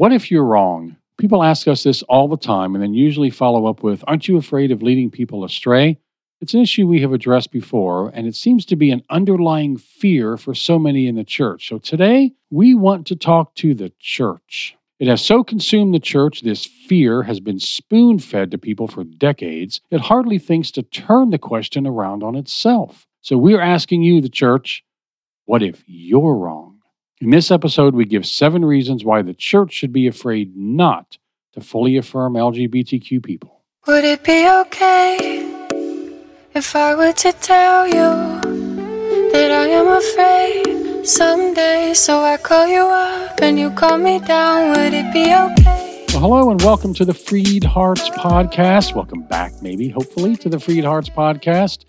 What if you're wrong? People ask us this all the time and then usually follow up with, Aren't you afraid of leading people astray? It's an issue we have addressed before, and it seems to be an underlying fear for so many in the church. So today, we want to talk to the church. It has so consumed the church, this fear has been spoon fed to people for decades, it hardly thinks to turn the question around on itself. So we're asking you, the church, what if you're wrong? In this episode, we give seven reasons why the church should be afraid not to fully affirm LGBTQ people. Would it be okay if I were to tell you that I am afraid someday? So I call you up and you call me down. Would it be okay? Well, hello and welcome to the Freed Hearts Podcast. Welcome back, maybe, hopefully, to the Freed Hearts Podcast.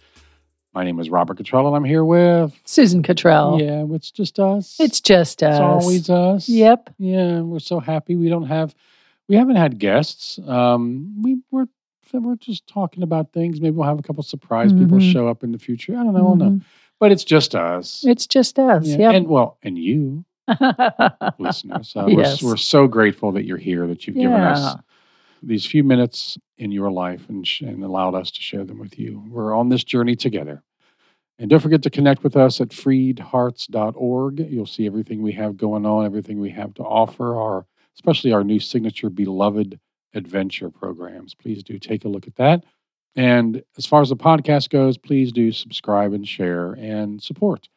My name is Robert Cottrell, and I'm here with Susan Cottrell. Yeah, it's just us. It's just us. It's always us. Yep. Yeah, we're so happy we don't have we haven't had guests. Um, we we're we're just talking about things. Maybe we'll have a couple surprise people Mhm. show up in the future. I don't know. I don't know. Mhm. But it's just us. It's just us. Yeah, Yep. And well, and you listeners. Uh, Yes. we're, we're so grateful that you're here, that you've given us Yeah. These few minutes in your life and, sh- and allowed us to share them with you. We're on this journey together. And don't forget to connect with us at freedhearts.org. You'll see everything we have going on, everything we have to offer, our especially our new signature beloved adventure programs. Please do take a look at that. And as far as the podcast goes, please do subscribe and share and support.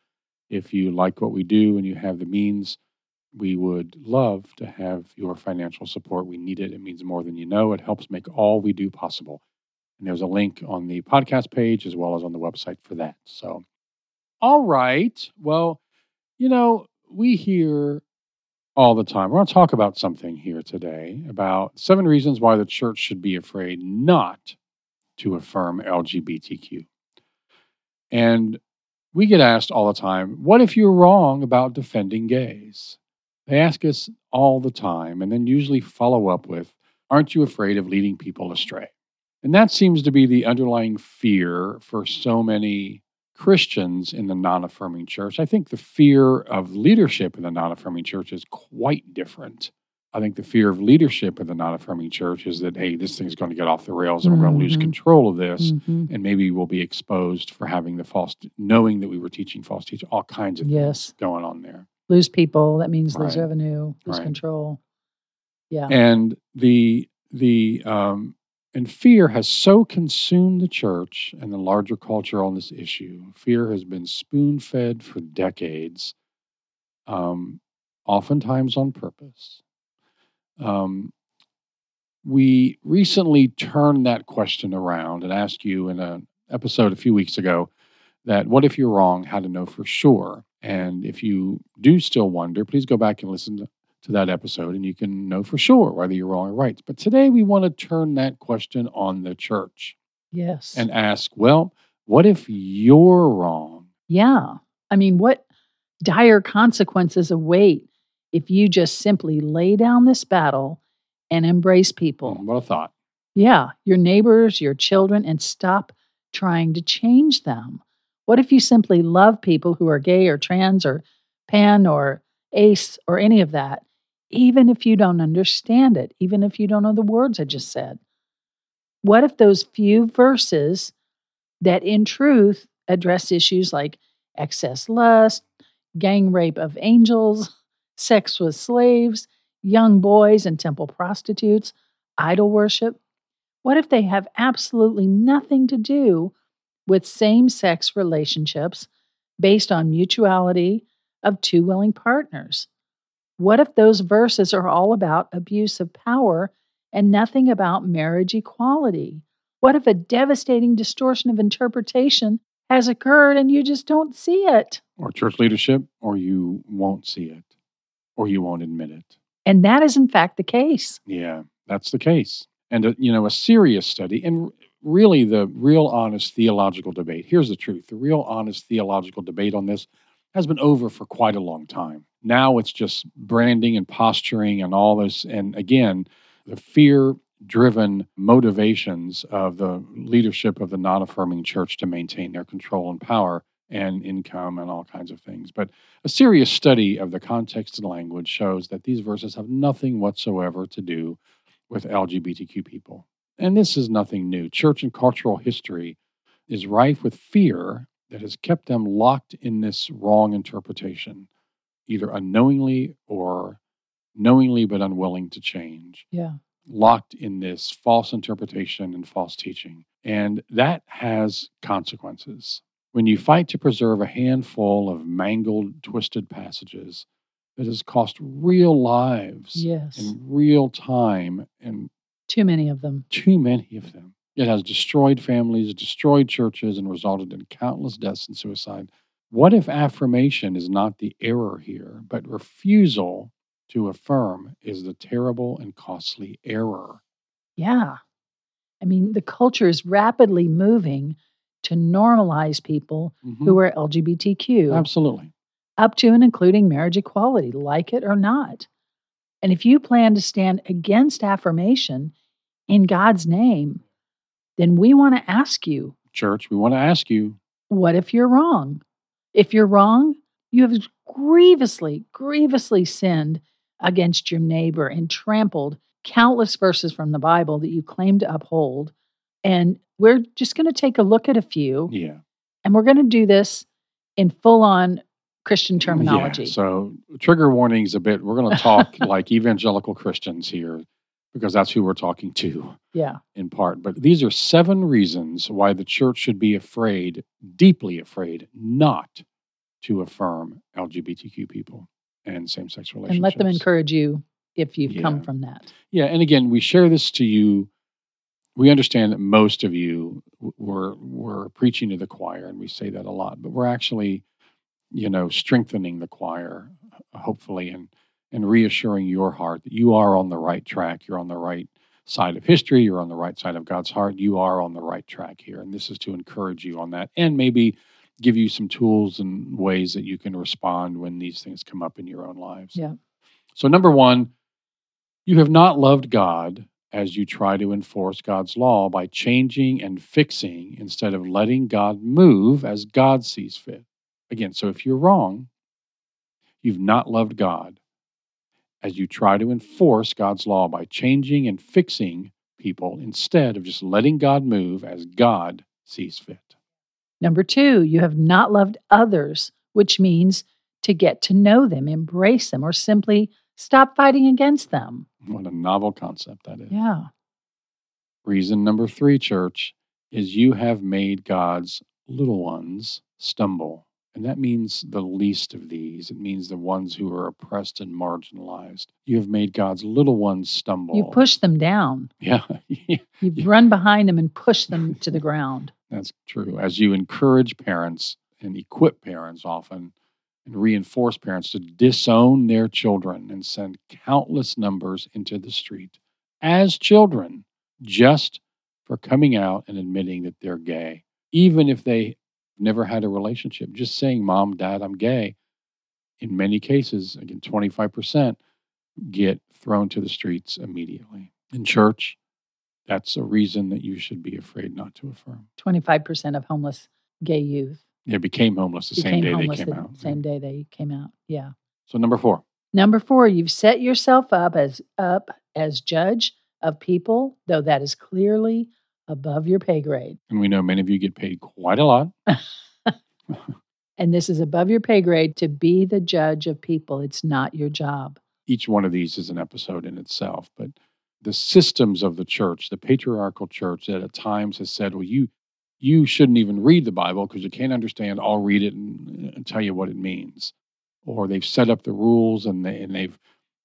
If you like what we do and you have the means, we would love to have your financial support. We need it. It means more than you know. It helps make all we do possible. And there's a link on the podcast page as well as on the website for that. So, all right. Well, you know, we hear all the time. We're going to talk about something here today about seven reasons why the church should be afraid not to affirm LGBTQ. And we get asked all the time, what if you're wrong about defending gays? They ask us all the time and then usually follow up with, aren't you afraid of leading people astray? And that seems to be the underlying fear for so many Christians in the non affirming church. I think the fear of leadership in the non affirming church is quite different. I think the fear of leadership in the non affirming church is that, hey, this thing's going to get off the rails and we're going to lose control of this. Mhm. And maybe we'll be exposed for having the false, knowing that we were teaching false teaching, all kinds of Yes. things going on there. Lose people. That means lose Right. revenue, lose Right. control. Yeah. and the the um and fear has so consumed the church and the larger culture on this issue fear has been spoon fed for decades um oftentimes on purpose um we recently turned that question around and asked you in an episode a few weeks ago that what if you're wrong how to know for sure and if you do still wonder please go back and listen to to that episode and you can know for sure whether you're wrong or right. But today we want to turn that question on the church yes. and ask, well, what if you're wrong? yeah. I mean, what dire consequences await if you just simply lay down this battle and embrace people? Hmm, What a thought. Yeah, your neighbors, your children, and stop trying to change them. What if you simply love people who are gay or trans or pan or ace or any of that, even if you don't understand it, even if you don't know the words I just said? What if those few verses that in truth address issues like excess lust, gang rape of angels, sex with slaves, young boys and temple prostitutes, idol worship, what if they have absolutely nothing to do with same sex relationships based on mutuality of two willing partners? What if those verses are all about abuse of power and nothing about marriage equality? What if a devastating distortion of interpretation has occurred and you just don't see it? Or church leadership, or you won't see it, or you won't admit it. And that is, in fact, the case. Yeah, that's the case. And, a, you know, a serious study, and really the real honest theological debate. Here's the truth the real honest theological debate on this has been over for quite a long time. Now it's just branding and posturing and all this. And again, the fear driven motivations of the leadership of the non affirming church to maintain their control and power and income and all kinds of things. But a serious study of the context and language shows that these verses have nothing whatsoever to do with LGBTQ people. And this is nothing new. Church and cultural history is rife with fear that has kept them locked in this wrong interpretation, either unknowingly or knowingly but unwilling to change. Yeah. Locked in this false interpretation and false teaching. And that has consequences. When you fight to preserve a handful of mangled, twisted passages that has cost real lives Yes. and real time and Too many of them. too many of them. It has destroyed families, destroyed churches, and resulted in countless deaths and suicide. What if affirmation is not the error here, but refusal to affirm is the terrible and costly error? Yeah. I mean, the culture is rapidly moving to normalize people Mhm. who are LGBTQ, Absolutely. up to and including marriage equality, like it or not. And if you plan to stand against affirmation in God's name, then we want to ask you Church, we want to ask you what if you're wrong? If you're wrong, you have grievously, grievously sinned against your neighbor and trampled countless verses from the Bible that you claim to uphold. And we're just going to take a look at a few, yeah. and we're going to do this in full on Christian terminology. Yeah, so, trigger warnings a bit. We're going to talk like evangelical Christians here because that's who we're talking to. yeah. in part. But these are seven reasons why the church should be afraid, deeply afraid, not to affirm LGBTQ people and same sex relationships. And let them encourage you if you've come from that. Yeah, and again, we share this to you. We understand that most of you were were preaching to the choir, and we say that a lot. But we're actually, you know, strengthening the choir, hopefully, and and reassuring your heart that you are on the right track. You're on the right side of history. You're on the right side of God's heart. You are on the right track here, and this is to encourage you on that, and maybe give you some tools and ways that you can respond when these things come up in your own lives. Yeah. So, number one, you have not loved God as you try to enforce God's law by changing and fixing instead of letting God move as God sees fit. Again, so if you're wrong, you've not loved God as you try to enforce God's law by changing and fixing people instead of just letting God move as God sees fit. Number two, you have not loved others, which means to get to know them, embrace them, or simply stop fighting against them. What a novel concept that is. Yeah. Reason number three, church, is you have made God's little ones stumble. And that means the least of these. It means the ones who are oppressed and marginalized. You have made God's little ones stumble. You push them down. Yeah, You Yeah. run behind them and push them to the ground. that's true. As you encourage parents and equip parents often and reinforce parents to disown their children and send countless numbers into the street as children just for coming out and admitting that they're gay, even if they never had a relationship. Just saying, Mom, Dad, I'm gay, in many cases, again, 25% get thrown to the streets immediately. In church, that's a reason that you should be afraid not to affirm. 25% of homeless gay youth They became homeless the became same day they came the out. same day they came out. Yeah. So number four, Number four, you've set yourself up as up as judge of people, though that is clearly above your pay grade. and we know many of you get paid quite a lot. And this is above your pay grade to be the judge of people. It's not your job. Each one of these is an episode in itself, but the systems of the church, the patriarchal church that at times has said, well, you you shouldn't even read the Bible because you can't understand. I'll read it and, and tell you what it means. Or they've set up the rules and they and they've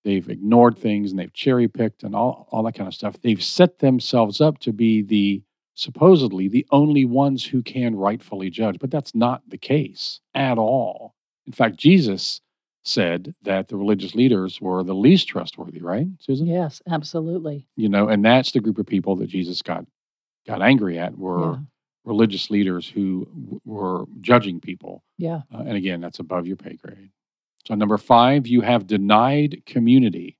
they've ignored things and they've cherry picked and all, all that kind of stuff. They've set themselves up to be the supposedly the only ones who can rightfully judge, but that's not the case at all. In fact, Jesus said that the religious leaders were the least trustworthy, right, Susan? Yes, absolutely. You know, and that's the group of people that Jesus got got angry at were Yeah. religious leaders who w- were judging people. Yeah. Uh, and again, that's above your pay grade. So, number five, you have denied community.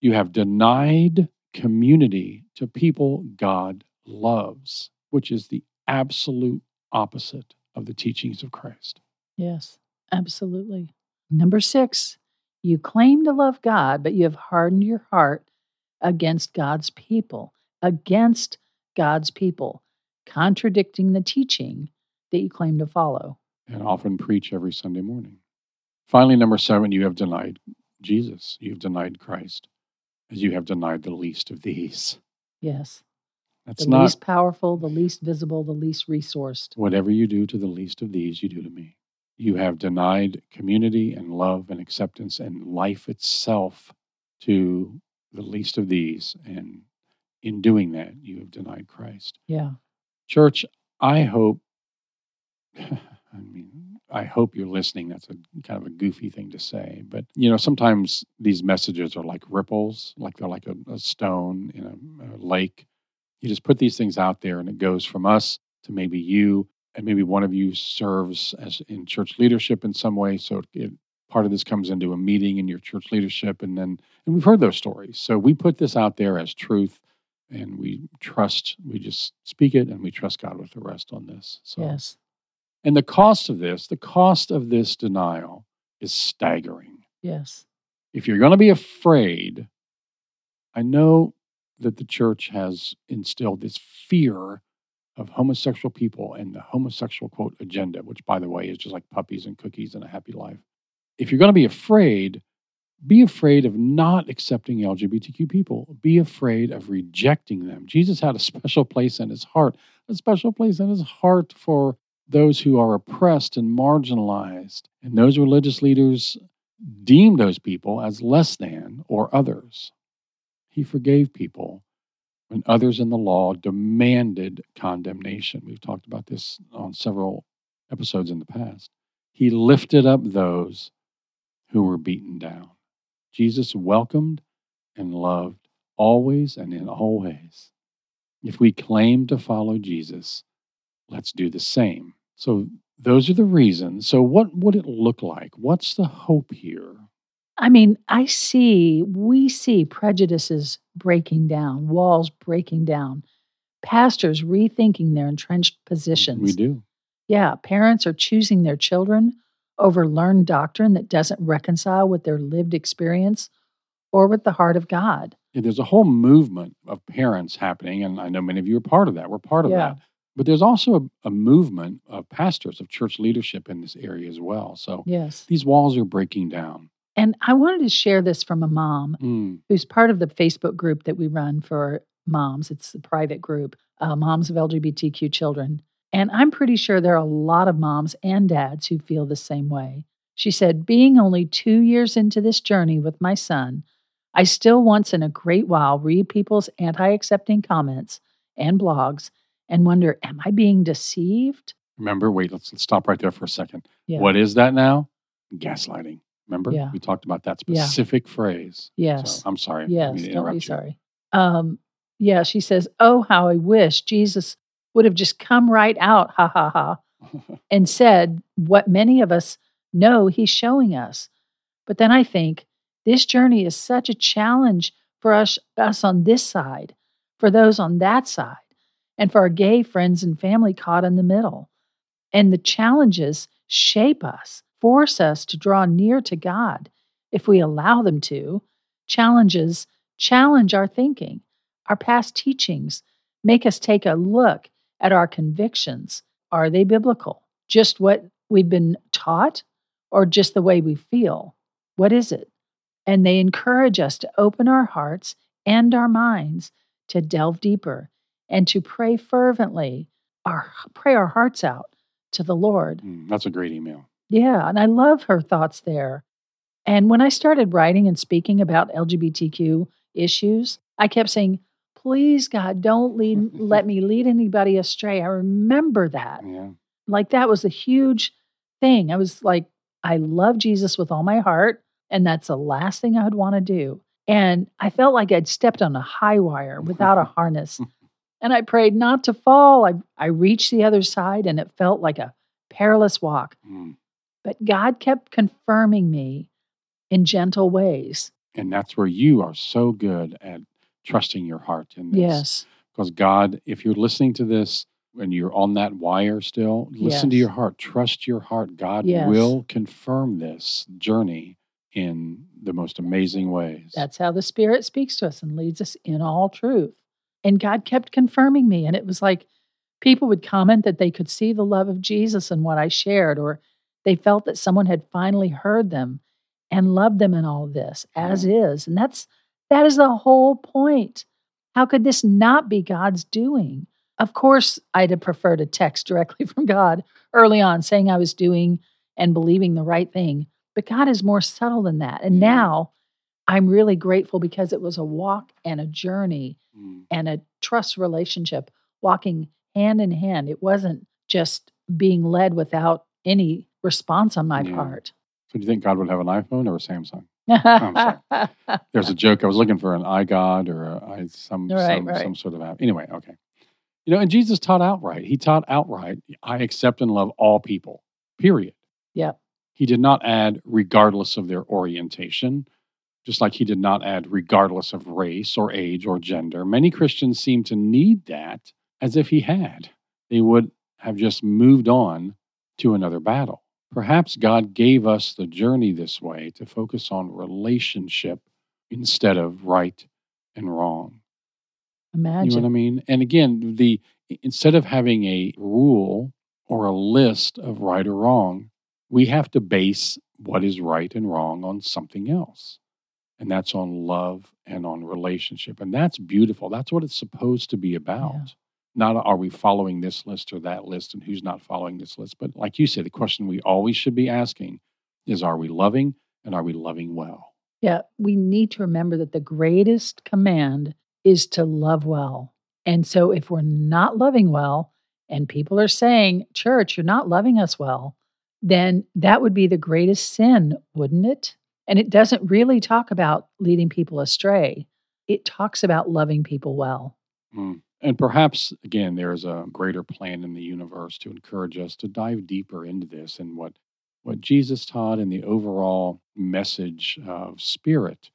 You have denied community to people God loves, which is the absolute opposite of the teachings of Christ. Yes, absolutely. Number six, you claim to love God, but you have hardened your heart against God's people, against God's people, contradicting the teaching that you claim to follow. And often preach every Sunday morning. Finally, number seven, you have denied Jesus. You have denied Christ, as you have denied the least of these. Yes. That's the not least powerful, the least visible, the least resourced. whatever you do to the least of these, you do to me. You have denied community and love and acceptance and life itself to the least of these. And in doing that, you have denied Christ. Yeah. Church, I hope, I mean, I hope you're listening. That's a kind of a goofy thing to say. But, you know, sometimes these messages are like ripples, like they're like a, a stone in a, a lake. You just put these things out there and it goes from us to maybe you, and maybe one of you serves as in church leadership in some way. So it, part of this comes into a meeting in your church leadership, and then and we've heard those stories. So we put this out there as truth, and we trust. We just speak it, and we trust God with the rest on this. So Yes. And the cost of this, the cost of this denial is staggering. Yes. If you're going to be afraid, I know that the church has instilled this fear of homosexual people and the homosexual quote agenda, which by the way is just like puppies and cookies and a happy life. If you're going to be afraid, be afraid of not accepting LGBTQ people. Be afraid of rejecting them. Jesus had a special place in his heart, a special place in his heart for those who are oppressed and marginalized. And those religious leaders deemed those people as less than or others. He forgave people when others in the law demanded condemnation. We've talked about this on several episodes in the past. He lifted up those who were beaten down. Jesus welcomed and loved always and in all ways. If we claim to follow Jesus, let's do the same. So, those are the reasons. So, what would it look like? What's the hope here? I mean, I see, we see prejudices breaking down, walls breaking down, pastors rethinking their entrenched positions. We do. Yeah, parents are choosing their children over learned doctrine that doesn't reconcile with their lived experience or with the heart of God. Yeah, there's a whole movement of parents happening, and I know many of you are part of that. We're part of Yeah. that. But there's also a, a movement of pastors, of church leadership in this area as well. So Yes. these walls are breaking down. And I wanted to share this from a mom Mm, who's part of the Facebook group that we run for moms. It's a private group, uh, moms of LGBTQ children. And I'm pretty sure there are a lot of moms and dads who feel the same way. She said, Being only two years into this journey with my son, I still once in a great while read people's anti accepting comments and blogs and wonder, Am I being deceived? remember, wait, let's, let's stop right there for a second. Yeah. What is that now? Gaslighting. Remember? Yeah. We talked about that Yeah. specific phrase. Yes. So I'm sorry. Yes, don't be you. sorry. Um, yeah, she says, Oh, how I wish Jesus would have just come right out, ha ha ha, and said what many of us know he's showing us. But then I think this journey is such a challenge for us, us on this side, for those on that side, and for our gay friends and family caught in the middle. And the challenges shape us, force us to draw near to God if we allow them to. Challenges challenge our thinking. Our past teachings make us take a look at our convictions. Are they biblical? Just what we've been taught or just the way we feel? What is it? And they encourage us to open our hearts and our minds to delve deeper and to pray fervently, our, pray our hearts out to the Lord. Mm, that's a great email. Yeah, and I love her thoughts there. And when I started writing and speaking about LGBTQ issues, I kept saying, please, God, don't lead, let me lead anybody astray. I remember that. Yeah. Like that was a huge thing. I was like, I love Jesus with all my heart. And that's the last thing I would want to do. And I felt like I'd stepped on a high wire without a harness. And I prayed not to fall. I, I reached the other side and it felt like a perilous walk. Mm. But God kept confirming me in gentle ways. And that's where you are so good at trusting your heart in this. Yes. Because God, if you're listening to this, and you're on that wire still, listen to your heart. Trust your heart. God Yes. will confirm this journey in the most amazing ways. That's how the Spirit speaks to us and leads us in all truth. And God kept confirming me. And it was like people would comment that they could see the love of Jesus in what I shared, or they felt that someone had finally heard them and loved them in all this as is. And that's that is the whole point. How could this not be God's doing? Of course, I'd have preferred a text directly from God early on saying I was doing and believing the right thing. But God is more subtle than that. And now I'm really grateful because it was a walk and a journey Mm. and a trust relationship walking hand in hand. It wasn't just being led without any response on my Yeah. part. So, do you think God would have an iPhone or a Samsung? I'm There's a joke. I was looking for an iGod or a, I, some Right, some, right. some sort of app. Anyway, okay. You know, and Jesus taught outright. He taught outright, I accept and love all people, period. Yeah. He did not add regardless of their orientation, just like he did not add regardless of race or age or gender. Many Christians seem to need that as if he had. They would have just moved on to another battle. Perhaps God gave us the journey this way to focus on relationship instead of right and wrong. You know what I mean? And again, the instead of having a rule or a list of right or wrong, we have to base what is right and wrong on something else. And that's on love and on relationship. And that's beautiful. That's what it's supposed to be about. Not are we following this list or that list and who's not following this list. But like you said, the question we always should be asking is are we loving and are we loving well? Yeah, we need to remember that the greatest command is to love well. And so if we're not loving well, and people are saying, Church, you're not loving us well, then that would be the greatest sin, wouldn't it? And it doesn't really talk about leading people astray, it talks about loving people well. Mm. And perhaps, again, there's a greater plan in the universe to encourage us to dive deeper into this and what, what Jesus taught and the overall message of spirit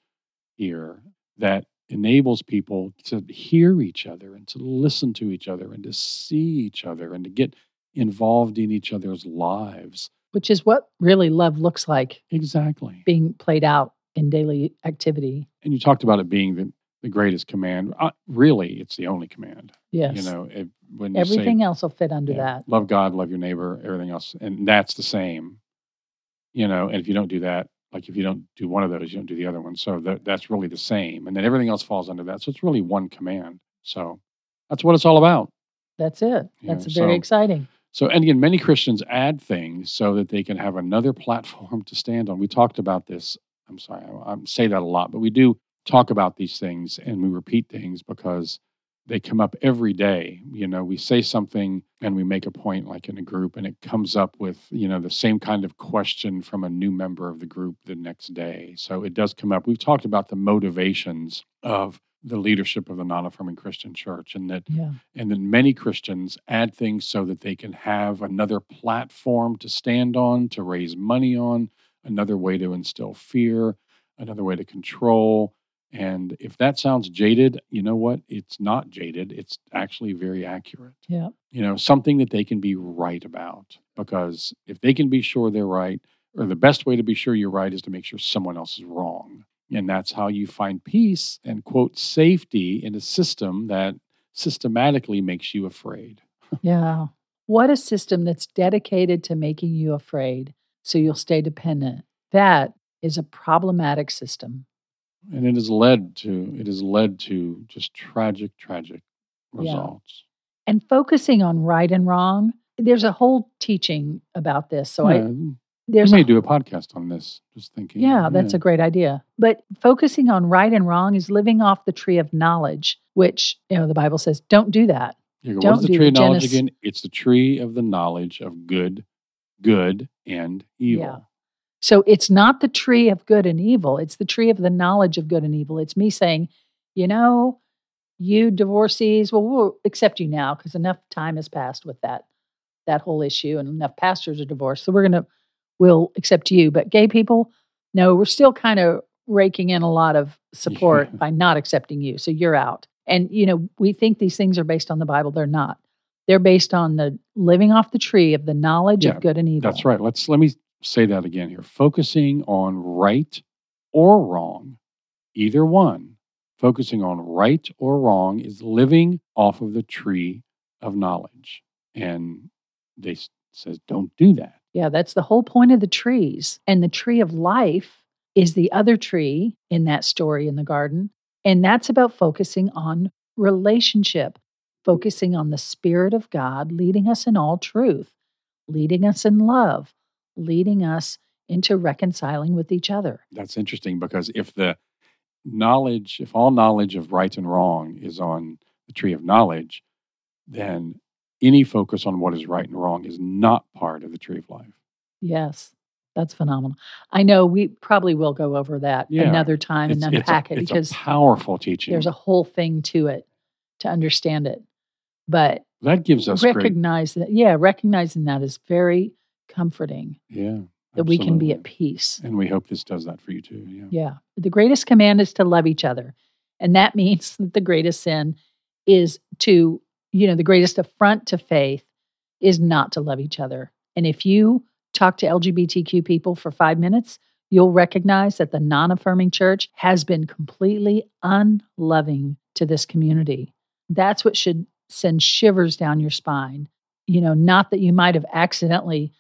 here that enables people to hear each other and to listen to each other and to see each other and to get involved in each other's lives. Which is what really love looks like Exactly. being played out in daily activity. And you talked about it being the, the greatest command. Uh, really, it's the only command. Yes. You know, it, when you say- Everything else will fit under Yeah. that. Love God, love your neighbor, everything else. And that's the same. You know, and if you don't do that, like if you don't do one of those, you don't do the other one. So that, that's really the same. And then everything else falls under that. So it's really one command. So that's what it's all about. That's it. Yeah, That's very so- exciting. So, and again, many Christians add things so that they can have another platform to stand on. We talked about this. I'm sorry, I, I say that a lot, but we do talk about these things and we repeat things because they come up every day. You know, we say something and we make a point like in a group and it comes up with, you know, the same kind of question from a new member of the group the next day. So it does come up. We've talked about the motivations of the leadership of the non affirming Christian church and that Yeah. and then many Christians add things so that they can have another platform to stand on, to raise money on, another way to instill fear, another way to control. And if that sounds jaded, you know what? It's not jaded. It's actually very accurate. Yeah. You know, something that they can be right about. Because if they can be sure they're right, or the best way to be sure you're right is to make sure someone else is wrong. And that's how you find peace and, quote, safety in a system that systematically makes you afraid. Yeah. What a system that's dedicated to making you afraid so you'll stay dependent. That is a problematic system. And it has led to it has led to just tragic, tragic Yeah. results. And focusing on right and wrong, there's a whole teaching about this. So I Yeah, we may a, do a podcast on this. Just thinking. Yeah, that's a great idea. But focusing on right and wrong is living off the tree of knowledge, which, you know, the Bible says don't do that. Go, don't What's the do tree of knowledge Genesis- again? It's the tree of the knowledge of good, good and evil. Yeah. So it's not the tree of good and evil. It's the tree of the knowledge of good and evil. It's me saying, you know, you divorcees, well, we'll accept you now because enough time has passed with that that whole issue and enough pastors are divorced. So we're gonna we'll accept you. But gay people, no, we're still kind of raking in a lot of support Yeah. by not accepting you. So you're out. And you know, we think these things are based on the Bible. They're not. They're based on the living off the tree of the knowledge Yeah, of good and evil. That's right. Let's let me say that again here. Focusing on right or wrong, either one. Focusing on right or wrong is living off of the tree of knowledge. And they says don't do that. Yeah, that's the whole point of the trees. And the tree of life is the other tree in that story in the garden. And that's about focusing on relationship, focusing on the Spirit of God leading us in all truth, leading us in love, leading us into reconciling with each other. That's interesting because if the knowledge, if all knowledge of right and wrong is on the tree of knowledge, then any focus on what is right and wrong is not part of the tree of life. Yes, that's phenomenal. I know we probably will go over that Yeah, another time and It's, it's a, unpack it because a powerful teaching. there's a whole thing to it to understand it. But that gives us great, recognize that, yeah, recognizing that is very comforting yeah, that we can be at peace. And we hope this does that for you too. Yeah. Yeah. The greatest command is to love each other. And that means that the greatest sin is to, you know, the greatest affront to faith is not to love each other. And if you talk to LGBTQ people for five minutes, you'll recognize that the non affirming church has been completely unloving to this community. That's what should send shivers down your spine. You know, not that you might have accidentally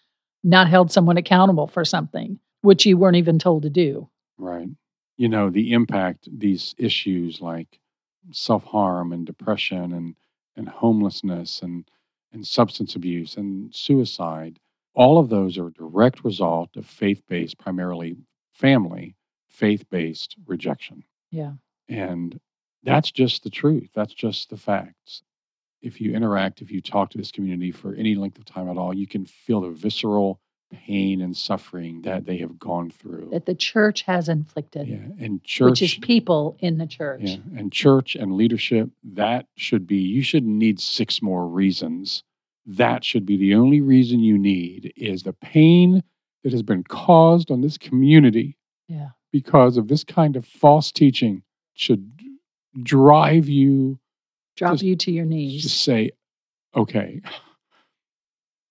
not held someone accountable for something, which you weren't even told to do. Right. You know, the impact these issues like self harm and depression and, and homelessness and, and substance abuse and suicide, all of those are a direct result of faith based, primarily family, faith based rejection. Yeah. And that's just the truth. That's just the facts. If you interact, if you talk to this community for any length of time at all, you can feel the visceral pain and suffering that they have gone through. that the church has inflicted, Yeah, and church, which is people in the church. yeah, and church and leadership. That should be. You shouldn't need six more reasons. That should be the only reason you need is the pain that has been caused on this community Yeah. because of this kind of false teaching should drive you Drop Just- you to your to knees. say, okay,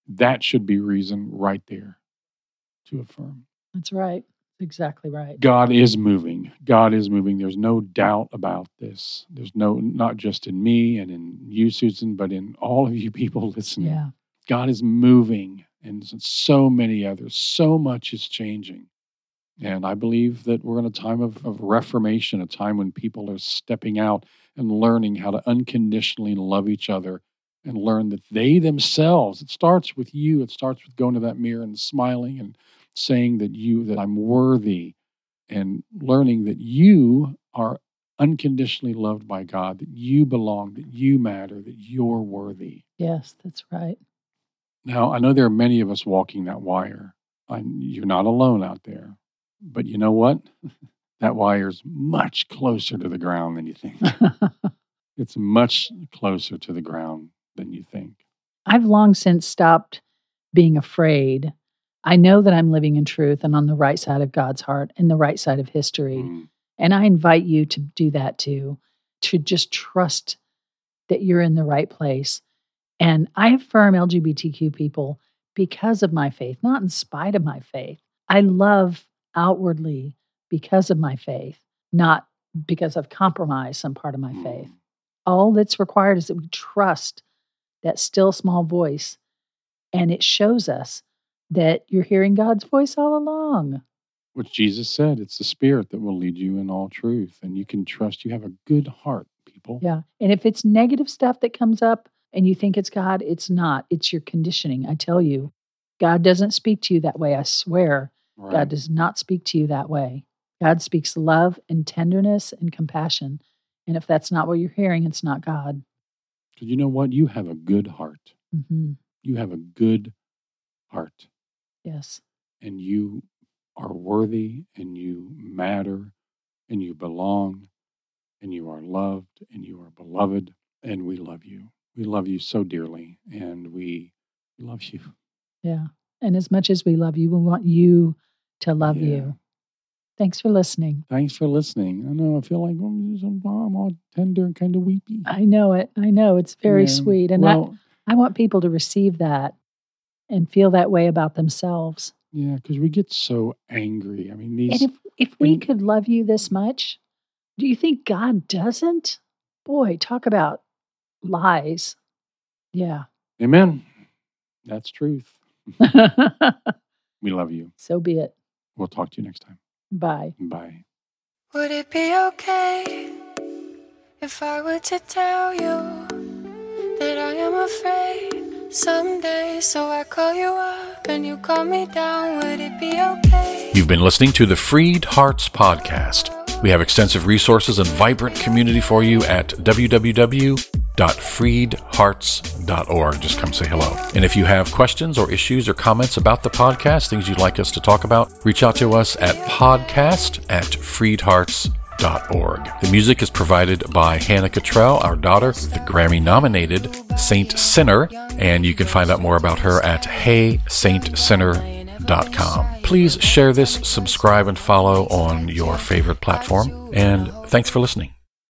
that should be reason right there to affirm. That's right. Exactly right. God is moving. God is moving. There's no doubt about this. There's no, not just in me and in you, Susan, but in all of you people listening. Yeah. God is moving and so many others. So much is changing. And I believe that we're in a time of, of reformation, a time when people are stepping out and learning how to unconditionally love each other and learn that they themselves, it starts with you. It starts with going to that mirror and smiling and saying that you, that I'm worthy and learning that you are unconditionally loved by God, that you belong, that you matter, that you're worthy. Yes, that's right. Now, I know there are many of us walking that wire. I, you're not alone out there. But you know what? that wire is much closer to the ground than you think. it's much closer to the ground than you think. I've long since stopped being afraid. I know that I'm living in truth and on the right side of God's heart and the right side of history. Mm, And I invite you to do that too, to just trust that you're in the right place. And I affirm LGBTQ people because of my faith, not in spite of my faith. I love outwardly because of my faith, not because I've compromised some part of my mm. faith. All that's required is that we trust that still small voice. And it shows us that you're hearing God's voice all along. What Jesus said, it's the Spirit that will lead you in all truth. And you can trust you have a good heart, people. Yeah. And if it's negative stuff that comes up and you think it's God, it's not. It's your conditioning. I tell you, God doesn't speak to you that way. I swear, Right. God does not speak to you that way. God speaks love and tenderness and compassion. And if that's not what you're hearing, it's not God. 'Cause you know what? You have a good heart. hmm You have a good heart. Yes. and you are worthy and you matter and you belong and you are loved and you are beloved and we love you. We love you so dearly and we love you. Yeah. And as much as we love you, we want you to love Yeah. you. Thanks for listening. Thanks for listening. I know I feel like oh, I'm, I'm all tender and kind of weepy. I know it. I know it's very Yeah, sweet. And well, I want people to receive that and feel that way about themselves. Yeah, because we get so angry. I mean, And if if we and- could love you this much, do you think God doesn't? Boy, talk about lies. Yeah. Amen. That's truth. We love you. so be it. We'll talk to you next time. Bye. Bye. Would it be okay if I were to tell you that I am afraid someday? So I call you up and you call me down. Would it be okay? You've been listening to the Freed Hearts Podcast. We have extensive resources and vibrant community for you at www.freedhearts.org. Just come say hello. And if you have questions or issues or comments about the podcast, things you'd like us to talk about, reach out to us at podcast at freedhearts.org. The music is provided by Hannah Cottrell, our daughter, the Grammy nominated Saint Sinner, and you can find out more about her at heysaintsinner.com. Please share this, subscribe, and follow on your favorite platform. And thanks for listening.